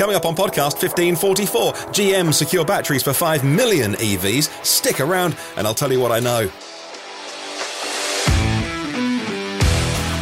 Coming up on podcast 1544, GM secure batteries for 5 million EVs. Stick around and I'll tell you what I know.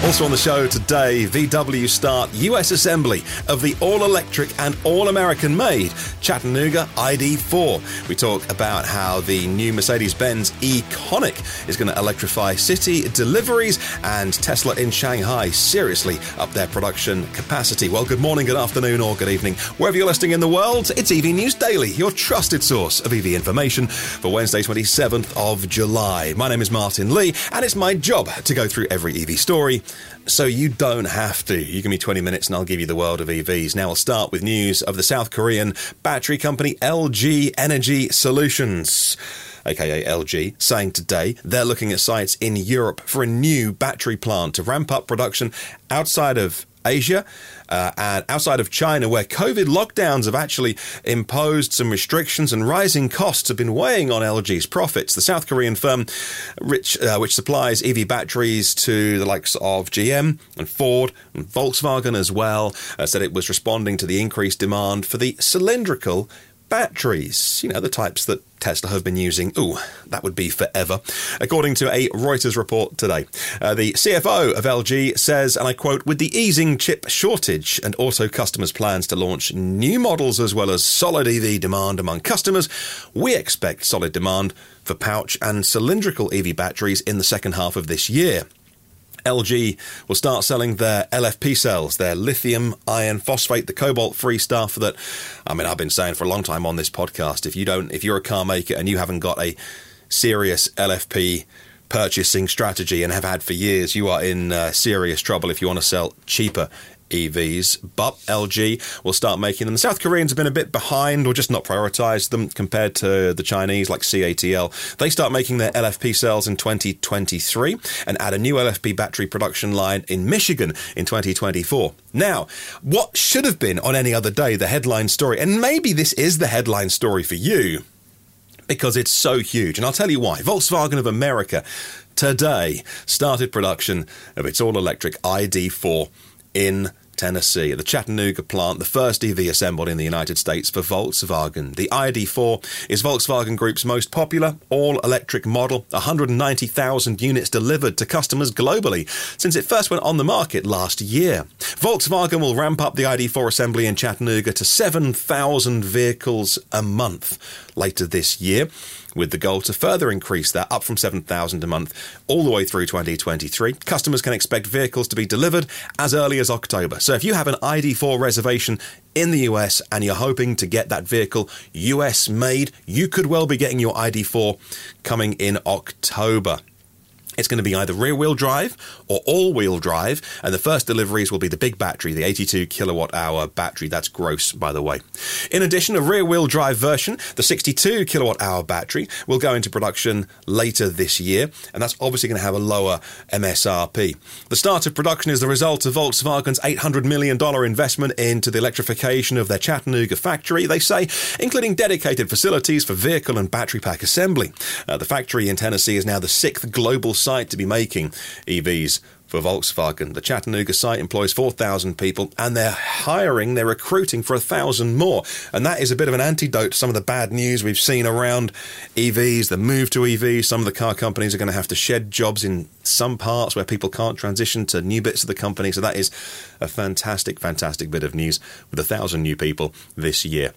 Also on the show today, VW start US assembly of the all electric and all American made Chattanooga ID4. We talk about how the new Mercedes Benz Econic is going to electrify city deliveries, and Tesla in Shanghai seriously up their production capacity. Well, good morning, good afternoon, or good evening. Wherever you're listening in the world, it's EV News Daily, your trusted source of EV information for Wednesday, 27th of July. My name is Martyn Lee, and it's my job to go through every EV story so you don't have to. You give me 20 minutes and I'll give you the world of EVs. Now we'll start with news of the South Korean battery company LG Energy Solutions aka LG, saying today they're looking at sites in Europe for a new battery plant to ramp up production outside of Asia uh, and outside of China, where COVID lockdowns have actually imposed some restrictions and rising costs have been weighing on LG's profits. The South Korean firm, which, uh, which supplies EV batteries to the likes of GM and Ford and Volkswagen as well, uh, said it was responding to the increased demand for the cylindrical batteries, you know, the types that Tesla have been using. Ooh, that would be forever. According to a Reuters report today, uh, the CFO of LG says, and I quote, with the easing chip shortage and also customers' plans to launch new models as well as solid EV demand among customers, we expect solid demand for pouch and cylindrical EV batteries in the second half of this year. LG will start selling their LFP cells, their lithium iron phosphate, the cobalt free stuff that, I mean, I've been saying for a long time on this podcast. If you don't, if you're a car maker and you haven't got a serious LFP purchasing strategy and have had for years, you are in uh, serious trouble if you want to sell cheaper EVs, but LG will start making them. The South Koreans have been a bit behind or just not prioritized them compared to the Chinese, like CATL. They start making their LFP cells in 2023 and add a new LFP battery production line in Michigan in 2024. Now, what should have been on any other day the headline story, and maybe this is the headline story for you because it's so huge. And I'll tell you why. Volkswagen of America today started production of its all electric ID4 in Tennessee, at the Chattanooga plant, the first EV assembled in the United States for Volkswagen. The ID4 is Volkswagen Group's most popular all electric model, 190,000 units delivered to customers globally since it first went on the market last year. Volkswagen will ramp up the ID4 assembly in Chattanooga to 7,000 vehicles a month later this year with the goal to further increase that up from 7,000 a month all the way through 2023. Customers can expect vehicles to be delivered as early as October. So if you have an ID4 reservation in the US and you're hoping to get that vehicle US made, you could well be getting your ID4 coming in October. It's going to be either rear wheel drive or all wheel drive, and the first deliveries will be the big battery, the 82 kilowatt hour battery. That's gross, by the way. In addition, a rear wheel drive version, the 62 kilowatt hour battery, will go into production later this year, and that's obviously going to have a lower MSRP. The start of production is the result of Volkswagen's $800 million investment into the electrification of their Chattanooga factory, they say, including dedicated facilities for vehicle and battery pack assembly. Uh, the factory in Tennessee is now the sixth global site to be making EVs for Volkswagen. The Chattanooga site employs 4,000 people and they're hiring, they're recruiting for 1,000 more. And that is a bit of an antidote to some of the bad news we've seen around EVs, the move to EVs. Some of the car companies are going to have to shed jobs in some parts where people can't transition to new bits of the company. So that is a fantastic, fantastic bit of news with 1,000 new people this year.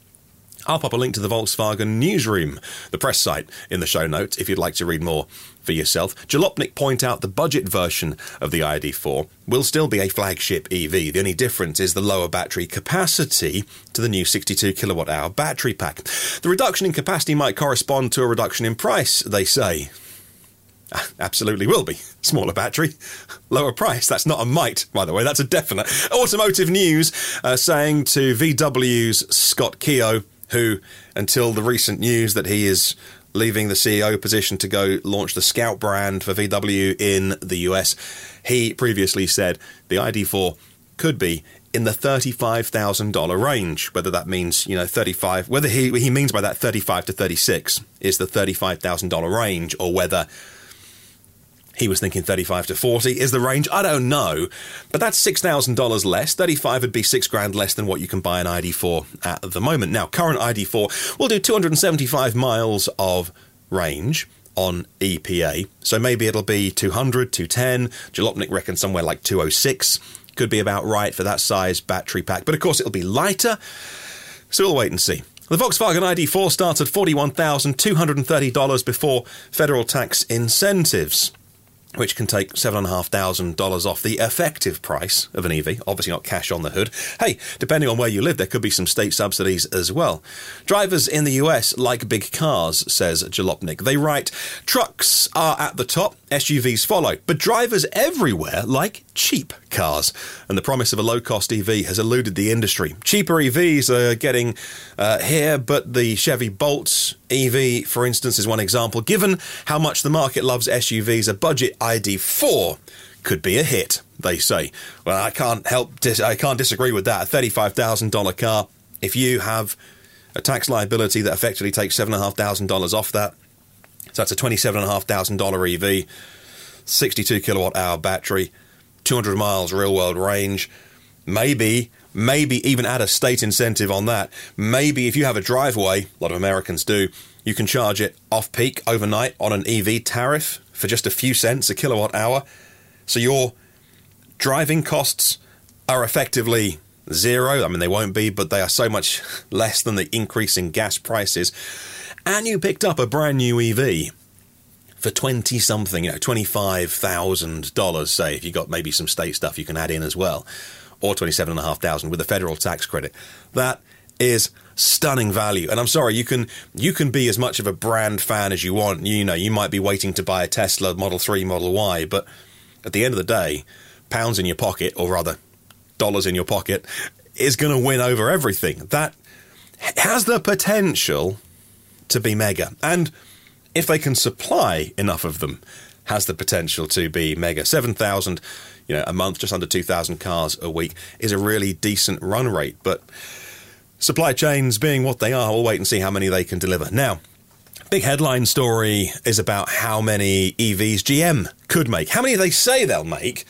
I'll pop a link to the Volkswagen newsroom, the press site, in the show notes if you'd like to read more for yourself. Jalopnik point out the budget version of the ID4 will still be a flagship EV. The only difference is the lower battery capacity to the new 62 kilowatt hour battery pack. The reduction in capacity might correspond to a reduction in price, they say. Absolutely will be. Smaller battery, lower price. That's not a might, by the way, that's a definite. Automotive News uh, saying to VW's Scott Keogh, who, until the recent news that he is leaving the CEO position to go launch the Scout brand for VW in the US, he previously said the ID4 could be in the $35,000 range. Whether that means, you know, 35, whether he, he means by that 35 to 36 is the $35,000 range, or whether He was thinking 35 to 40 is the range. I don't know, but that's $6,000 less. 35 would be 6 grand less than what you can buy an ID4 at the moment. Now, current ID4 will do 275 miles of range on EPA. So maybe it'll be 200, 210. Jalopnik reckons somewhere like 206 could be about right for that size battery pack. But of course, it'll be lighter. So we'll wait and see. The Volkswagen ID4 starts at $41,230 before federal tax incentives which can take $7,500 off the effective price of an EV, obviously not cash on the hood. Hey, depending on where you live, there could be some state subsidies as well. Drivers in the US like big cars, says Jalopnik. They write, trucks are at the top, SUVs follow, but drivers everywhere like cheap cars. And the promise of a low cost EV has eluded the industry. Cheaper EVs are getting uh, here, but the Chevy Bolt EV, for instance, is one example. Given how much the market loves SUVs, a budget ID4 could be a hit, they say. Well, I can't help, dis- I can't disagree with that. A $35,000 car, if you have a tax liability that effectively takes $7,500 off that, so that's a $27,500 EV, 62 kilowatt hour battery, 200 miles real world range. Maybe, maybe even add a state incentive on that. Maybe if you have a driveway, a lot of Americans do, you can charge it off peak overnight on an EV tariff for just a few cents a kilowatt hour. So your driving costs are effectively zero. I mean, they won't be, but they are so much less than the increase in gas prices. And you picked up a brand new EV for 20 something, you know, $25,000, say, if you got maybe some state stuff you can add in as well, or 27,500 with a federal tax credit. That is stunning value. And I'm sorry, you can you can be as much of a brand fan as you want. You know, you might be waiting to buy a Tesla Model 3, Model Y, but at the end of the day, pounds in your pocket, or rather, dollars in your pocket, is going to win over everything. That has the potential to be mega. And if they can supply enough of them, has the potential to be mega. 7,000, you know, a month, just under 2,000 cars a week is a really decent run rate. But supply chains being what they are, we'll wait and see how many they can deliver. Now, big headline story is about how many EVs GM could make. How many they say they'll make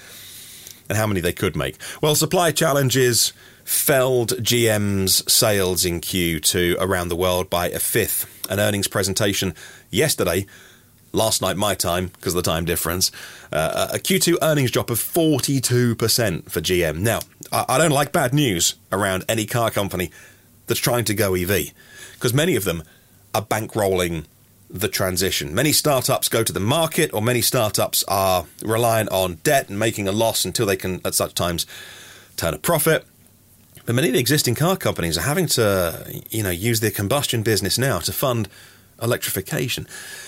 and how many they could make. Well, supply challenges felled GM's sales in Q2 around the world by a fifth. An earnings presentation yesterday, last night my time because of the time difference, uh, a Q2 earnings drop of 42% for GM. Now, I don't like bad news around any car company that's trying to go EV because many of them are bankrolling the transition. Many startups go to the market, or many startups are reliant on debt and making a loss until they can, at such times, turn a profit. But many of the existing car companies are having to, you know, use their combustion business now to fund electrification.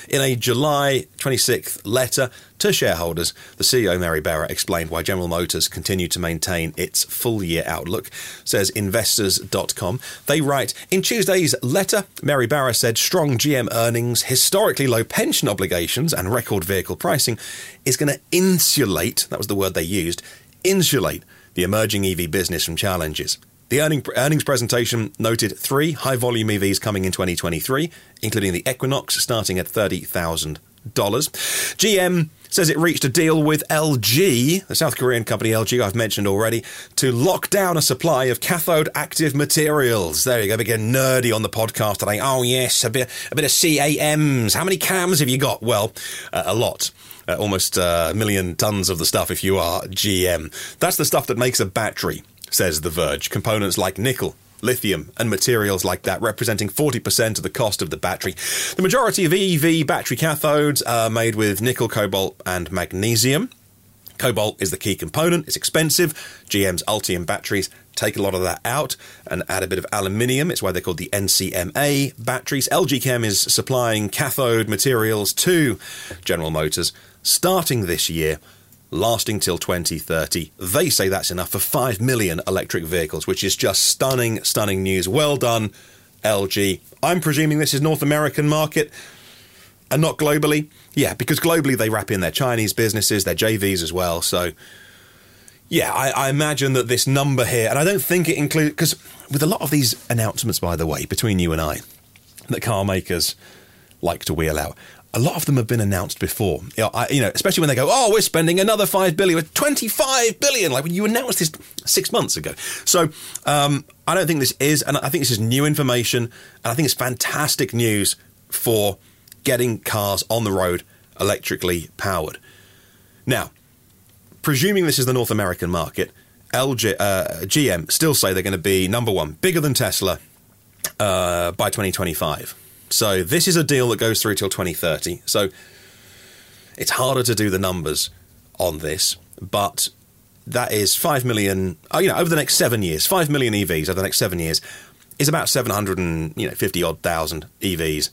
In a July 26th letter to shareholders, the CEO Mary Barra explained why General Motors continued to maintain its full year outlook, says investors.com. They write In Tuesday's letter, Mary Barra said strong GM earnings, historically low pension obligations, and record vehicle pricing is going to insulate, that was the word they used, insulate the emerging EV business from challenges. The earning, earnings presentation noted three high volume EVs coming in 2023, including the Equinox starting at $30,000. GM says it reached a deal with LG, the South Korean company LG I've mentioned already, to lock down a supply of cathode active materials. There you go, getting nerdy on the podcast today. Oh yes, a bit a bit of CAMs. How many cams have you got? Well, uh, a lot. Uh, almost uh, a million tons of the stuff if you are GM. That's the stuff that makes a battery says The Verge. Components like nickel, lithium, and materials like that, representing 40% of the cost of the battery. The majority of EV battery cathodes are made with nickel, cobalt, and magnesium. Cobalt is the key component, it's expensive. GM's Ultium batteries take a lot of that out and add a bit of aluminium. It's why they're called the NCMA batteries. LG Chem is supplying cathode materials to General Motors starting this year lasting till 2030. They say that's enough for 5 million electric vehicles, which is just stunning, stunning news. Well done, LG. I'm presuming this is North American market and not globally. Yeah, because globally they wrap in their Chinese businesses, their JVs as well. So, yeah, I, I imagine that this number here, and I don't think it includes, because with a lot of these announcements, by the way, between you and I, that car makers like to wheel out, a lot of them have been announced before. You know, I, you know, especially when they go, "Oh, we're spending another five billion, twenty-five billion," like when you announced this six months ago. So um, I don't think this is, and I think this is new information, and I think it's fantastic news for getting cars on the road electrically powered. Now, presuming this is the North American market, LG, uh, GM still say they're going to be number one, bigger than Tesla uh, by 2025. So this is a deal that goes through till 2030. So it's harder to do the numbers on this, but that is 5 million, uh, you know, over the next seven years, 5 million EVs over the next seven years is about 750 odd thousand EVs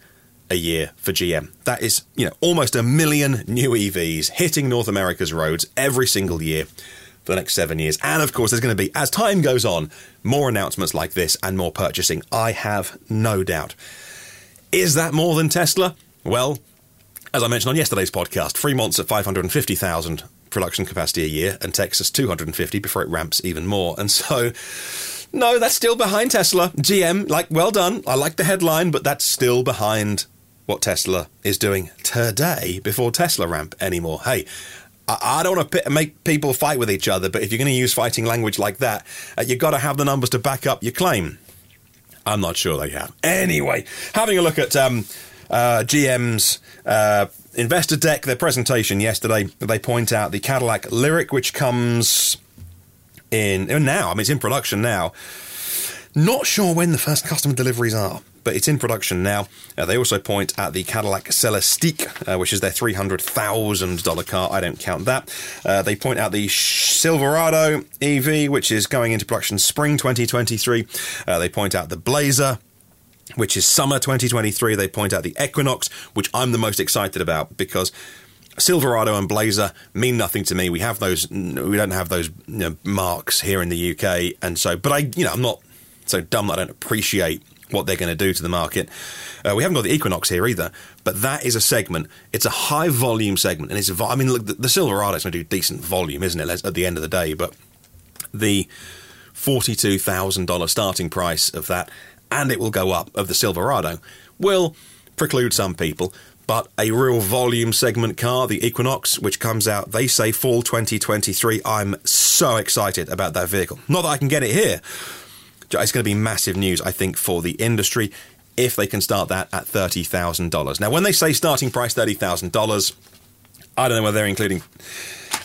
a year for GM. That is, you know, almost a million new EVs hitting North America's roads every single year for the next seven years. And of course, there's going to be, as time goes on, more announcements like this and more purchasing. I have no doubt. Is that more than Tesla? Well, as I mentioned on yesterday's podcast, Fremont's at 550,000 production capacity a year and Texas 250 before it ramps even more. And so, no, that's still behind Tesla. GM, like, well done. I like the headline, but that's still behind what Tesla is doing today before Tesla ramp anymore. Hey, I, don't want to make people fight with each other, but if you're going to use fighting language like that, uh, you've got to have the numbers to back up your claim. I'm not sure they have. Anyway, having a look at um, uh, GM's uh, investor deck, their presentation yesterday, they point out the Cadillac Lyriq, which comes in now. I mean, it's in production now. Not sure when the first customer deliveries are but it's in production now. Uh, they also point at the Cadillac Celestiq, uh, which is their $300,000 car. I don't count that. Uh, they point out the Silverado EV, which is going into production spring 2023. Uh, they point out the Blazer, which is summer 2023. They point out the Equinox, which I'm the most excited about because Silverado and Blazer mean nothing to me. We have those, we don't have those you know, marks here in the UK, and so. But I, you know, I'm not so dumb that I don't appreciate what they're going to do to the market. Uh, we haven't got the Equinox here either, but that is a segment. It's a high volume segment, and it's. I mean, look, the, the Silverado is going to do decent volume, isn't it? At the end of the day, but the forty-two thousand dollar starting price of that, and it will go up of the Silverado, will preclude some people. But a real volume segment car, the Equinox, which comes out, they say fall 2023. I'm so excited about that vehicle. Not that I can get it here, it's going to be massive news, I think, for the industry if they can start that at $30,000. Now, when they say starting price $30,000, I don't know whether they're including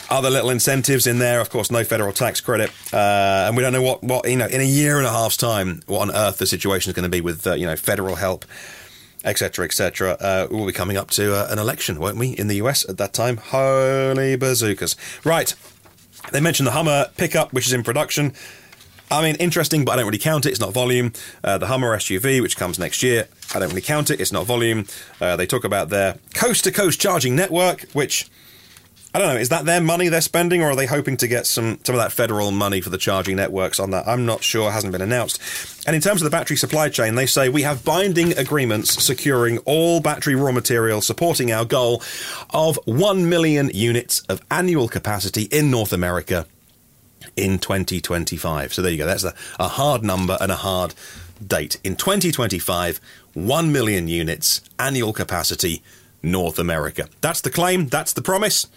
other little incentives in there. Of course, no federal tax credit, uh, and we don't know what, what you know in a year and a half's time what on earth the situation is going to be with uh, you know federal help, etc., etc. Uh, we'll be coming up to uh, an election, won't we, in the US at that time? Holy bazookas! Right, they mentioned the Hummer pickup, which is in production. I mean, interesting, but I don't really count it. It's not volume. Uh, the Hummer SUV, which comes next year, I don't really count it. It's not volume. Uh, they talk about their coast to coast charging network, which I don't know. Is that their money they're spending, or are they hoping to get some some of that federal money for the charging networks on that? I'm not sure. Hasn't been announced. And in terms of the battery supply chain, they say we have binding agreements securing all battery raw material, supporting our goal of one million units of annual capacity in North America in 2025. So there you go. That's a, a hard number and a hard date. In 2025, 1 million units annual capacity, North America. That's the claim. That's the promise.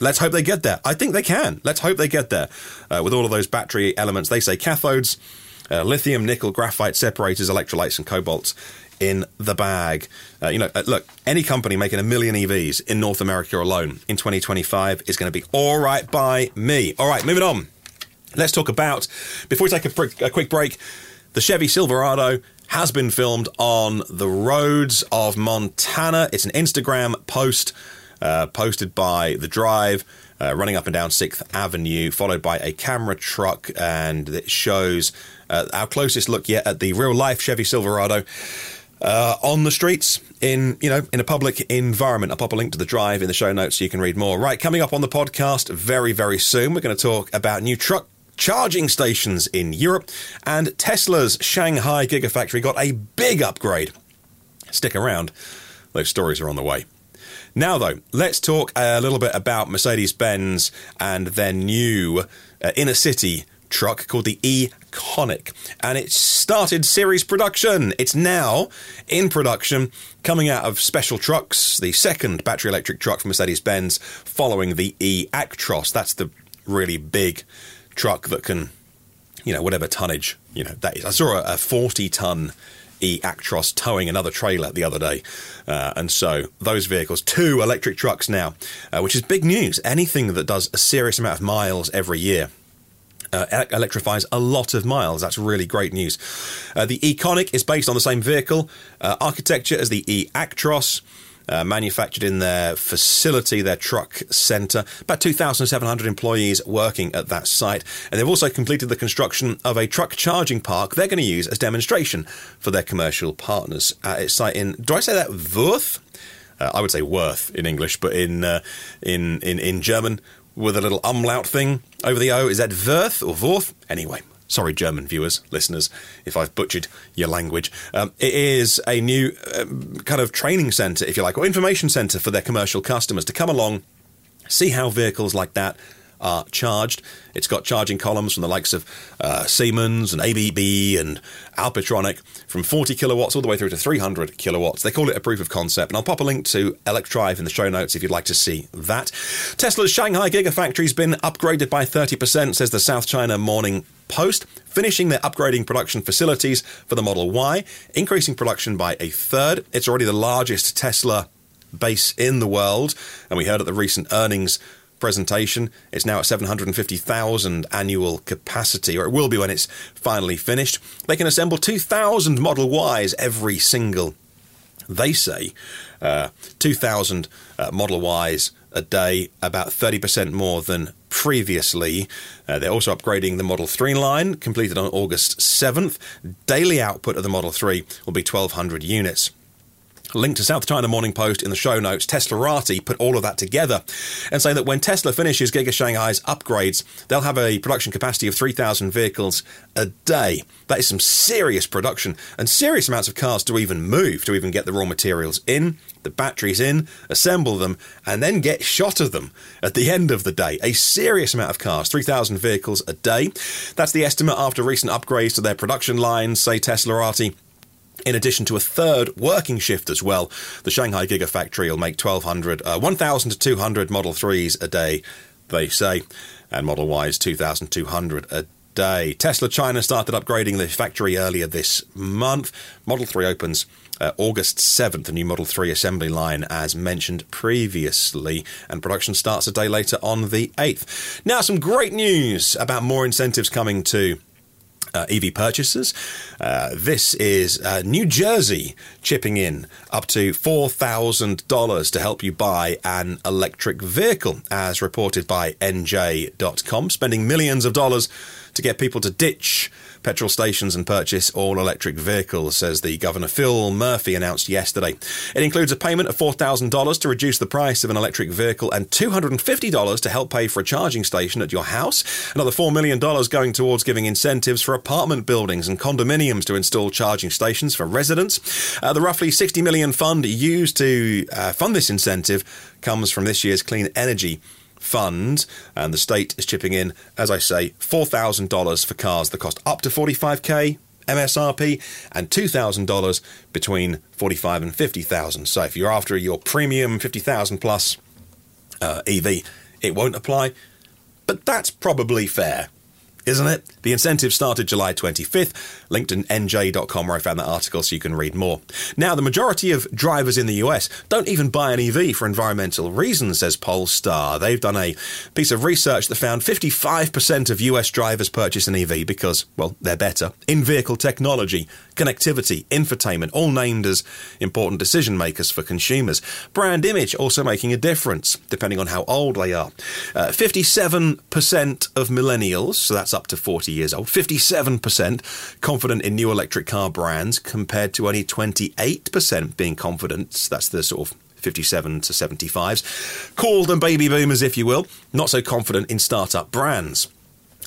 Let's hope they get there. I think they can. Let's hope they get there uh, with all of those battery elements. They say cathodes, uh, lithium, nickel, graphite, separators, electrolytes, and cobalts in the bag. Uh, you know, uh, look, any company making a million EVs in North America alone in 2025 is going to be all right by me. All right, moving on. Let's talk about, before we take a, a quick break, the Chevy Silverado has been filmed on the roads of Montana. It's an Instagram post uh, posted by The Drive. Uh, running up and down 6th Avenue, followed by a camera truck, and it shows uh, our closest look yet at the real life Chevy Silverado uh, on the streets in you know in a public environment. I'll pop a link to the drive in the show notes so you can read more. Right, coming up on the podcast very very soon, we're going to talk about new truck charging stations in Europe, and Tesla's Shanghai Gigafactory got a big upgrade. Stick around, those stories are on the way. Now, though, let's talk a little bit about Mercedes Benz and their new uh, inner city truck called the e Econic, and it started series production. It's now in production, coming out of special trucks, the second battery electric truck from Mercedes Benz, following the E Actros. That's the really big truck that can, you know, whatever tonnage, you know, that is. I saw a 40 ton E Actros towing another trailer the other day. Uh, and so those vehicles, two electric trucks now, uh, which is big news. Anything that does a serious amount of miles every year. Uh, electrifies a lot of miles. That's really great news. Uh, the Econic is based on the same vehicle uh, architecture as the E Actros. Uh, manufactured in their facility, their truck centre. About 2,700 employees working at that site. And they've also completed the construction of a truck charging park they're going to use as demonstration for their commercial partners at its site in, do I say that, Wörth? Uh, I would say Worth in English, but in, uh, in, in, in German, with a little umlaut thing over the O, is that Wörth or Worth? Anyway, Sorry, German viewers, listeners, if I've butchered your language. Um, it is a new um, kind of training centre, if you like, or information centre for their commercial customers to come along, see how vehicles like that are charged. It's got charging columns from the likes of uh, Siemens and ABB and Alpitronic from 40 kilowatts all the way through to 300 kilowatts. They call it a proof of concept, and I'll pop a link to Electrive in the show notes if you'd like to see that. Tesla's Shanghai Gigafactory's been upgraded by 30%, says the South China Morning Post, finishing their upgrading production facilities for the Model Y, increasing production by a third. It's already the largest Tesla base in the world, and we heard at the recent earnings presentation. It's now at 750,000 annual capacity, or it will be when it's finally finished. They can assemble 2,000 Model Ys every single, they say, uh, 2,000 uh, Model Ys a day, about 30% more than previously. Uh, they're also upgrading the Model 3 line, completed on August 7th. Daily output of the Model 3 will be 1,200 units. Link to South China Morning Post in the show notes. Teslarati put all of that together and say that when Tesla finishes Giga Shanghai's upgrades, they'll have a production capacity of 3,000 vehicles a day. That is some serious production and serious amounts of cars to even move, to even get the raw materials in, the batteries in, assemble them, and then get shot of them at the end of the day. A serious amount of cars, 3,000 vehicles a day. That's the estimate after recent upgrades to their production lines, say Teslarati in addition to a third working shift as well. The Shanghai Gigafactory will make 1,200, uh, 1,000 to 200 Model 3s a day, they say, and Model Ys 2,200 a day. Tesla China started upgrading the factory earlier this month. Model 3 opens uh, August 7th, the new Model 3 assembly line, as mentioned previously, and production starts a day later on the 8th. Now, some great news about more incentives coming to uh, EV purchases. Uh, this is uh, New Jersey chipping in up to $4,000 to help you buy an electric vehicle, as reported by NJ.com, spending millions of dollars to get people to ditch petrol stations and purchase all electric vehicles, says the Governor Phil Murphy announced yesterday. It includes a payment of $4,000 to reduce the price of an electric vehicle and $250 to help pay for a charging station at your house. Another $4 million going towards giving incentives for apartment buildings and condominiums to install charging stations for residents. Uh, the roughly 60 million fund used to uh, fund this incentive comes from this year's clean energy fund, and the state is chipping in, as I say, $4,000 for cars that cost up to 45k MSRP and $2,000 between 45 and 50,000. So if you're after your premium 50,000 plus uh, EV, it won't apply, but that's probably fair isn't it? The incentive started July 25th. Linked in NJ.com where I found that article so you can read more. Now, the majority of drivers in the US don't even buy an EV for environmental reasons, says Polestar. They've done a piece of research that found 55% of US drivers purchase an EV because, well, they're better in vehicle technology, connectivity, infotainment, all named as important decision makers for consumers. Brand image also making a difference, depending on how old they are. Uh, 57% of millennials, so that's up to 40 years old, 57% confident in new electric car brands compared to only 28% being confident. That's the sort of 57 to 75s. Call them baby boomers, if you will. Not so confident in startup brands.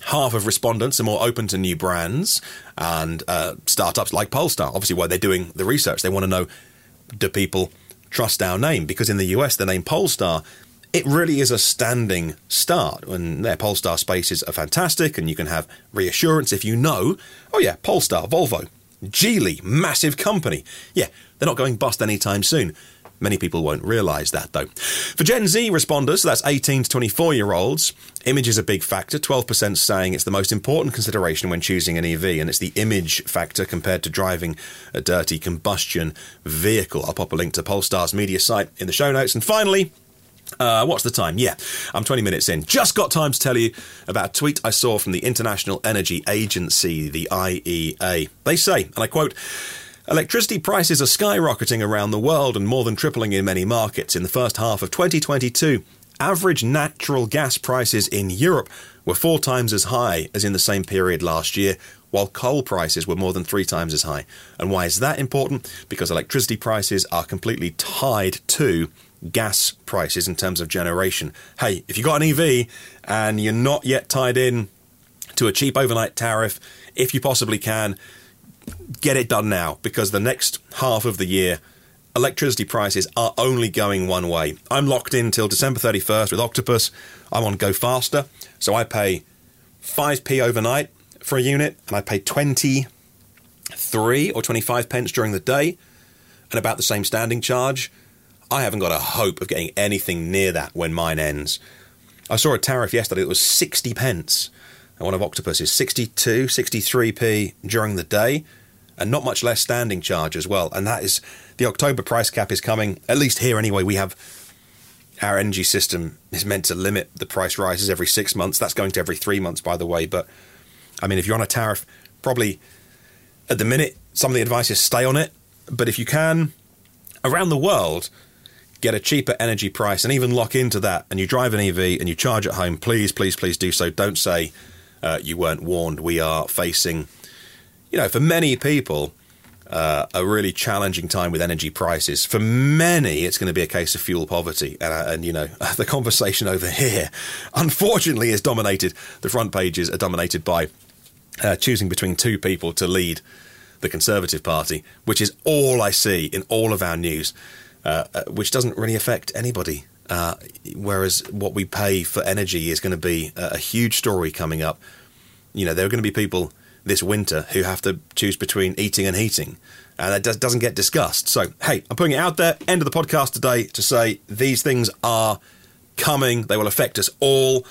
Half of respondents are more open to new brands and uh, startups like Polestar. Obviously, why they're doing the research, they want to know do people trust our name? Because in the US, the name Polestar it really is a standing start. And their Polestar spaces are fantastic, and you can have reassurance if you know, oh yeah, Polestar, Volvo, Geely, massive company. Yeah, they're not going bust anytime soon. Many people won't realise that though. For Gen Z responders, so that's 18 to 24 year olds, image is a big factor. 12% saying it's the most important consideration when choosing an EV, and it's the image factor compared to driving a dirty combustion vehicle. I'll pop a link to Polestar's media site in the show notes. And finally, uh, what's the time? Yeah, I'm 20 minutes in. Just got time to tell you about a tweet I saw from the International Energy Agency, the IEA. They say, and I quote, Electricity prices are skyrocketing around the world and more than tripling in many markets. In the first half of 2022, average natural gas prices in Europe were four times as high as in the same period last year, while coal prices were more than three times as high. And why is that important? Because electricity prices are completely tied to gas prices in terms of generation. Hey, if you've got an EV and you're not yet tied in to a cheap overnight tariff, if you possibly can, get it done now because the next half of the year, electricity prices are only going one way. I'm locked in till December 31st with Octopus. I'm on Go Faster, so I pay 5p overnight for a unit and I pay 23 or 25 pence during the day and about the same standing charge. I haven't got a hope of getting anything near that when mine ends. I saw a tariff yesterday that was 60 pence. And one of Octopus is 62, 63p during the day and not much less standing charge as well. And that is the October price cap is coming, at least here anyway. We have our energy system is meant to limit the price rises every six months. That's going to every three months, by the way. But I mean, if you're on a tariff, probably at the minute, some of the advice is stay on it. But if you can, around the world, get a cheaper energy price and even lock into that, and you drive an EV and you charge at home, please, please, please do so. Don't say uh, you weren't warned. We are facing you know, for many people, uh, a really challenging time with energy prices. For many, it's going to be a case of fuel poverty. And, uh, and, you know, the conversation over here, unfortunately, is dominated, the front pages are dominated by uh, choosing between two people to lead the Conservative Party, which is all I see in all of our news, uh, uh which doesn't really affect anybody. Uh, whereas what we pay for energy is going to be a, a huge story coming up. You know, there are going to be people this winter who have to choose between eating and heating. And that does, doesn't get discussed. So, hey, I'm putting it out there, end of the podcast today, to say these things are coming. They will affect us all.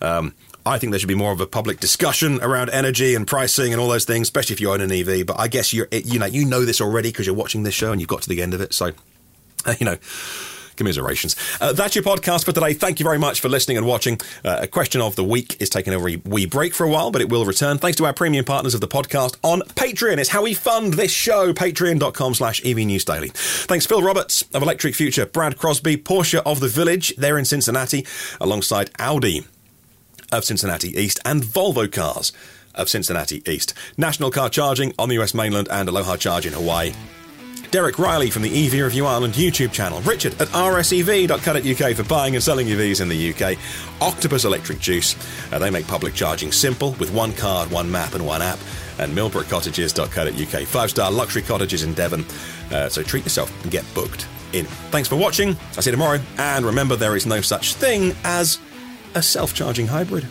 Um, I think there should be more of a public discussion around energy and pricing and all those things, especially if you own an EV. But I guess you you know you know this already because you're watching this show and you've got to the end of it. So, you know, commiserations. Uh, that's your podcast for today. Thank you very much for listening and watching. Uh, a question of the week is taking a wee, break for a while, but it will return thanks to our premium partners of the podcast on Patreon. It's how we fund this show, patreon.com slash EV News Daily. Thanks Phil Roberts of Electric Future, Brad Crosby, Porsche of the Village, they're in Cincinnati, alongside Audi of Cincinnati East and Volvo Cars of Cincinnati East. National car charging on the US mainland and Aloha Charge in Hawaii. Derek Riley from the EV Review Ireland YouTube channel, Richard at rsev.co.uk for buying and selling EVs in the UK, Octopus Electric Juice, uh, they make public charging simple with one card, one map, and one app, and millbrookcottages.co.uk, five star luxury cottages in Devon. Uh, so treat yourself and get booked in. Thanks for watching. I'll see you tomorrow, and remember there is no such thing as a self charging hybrid.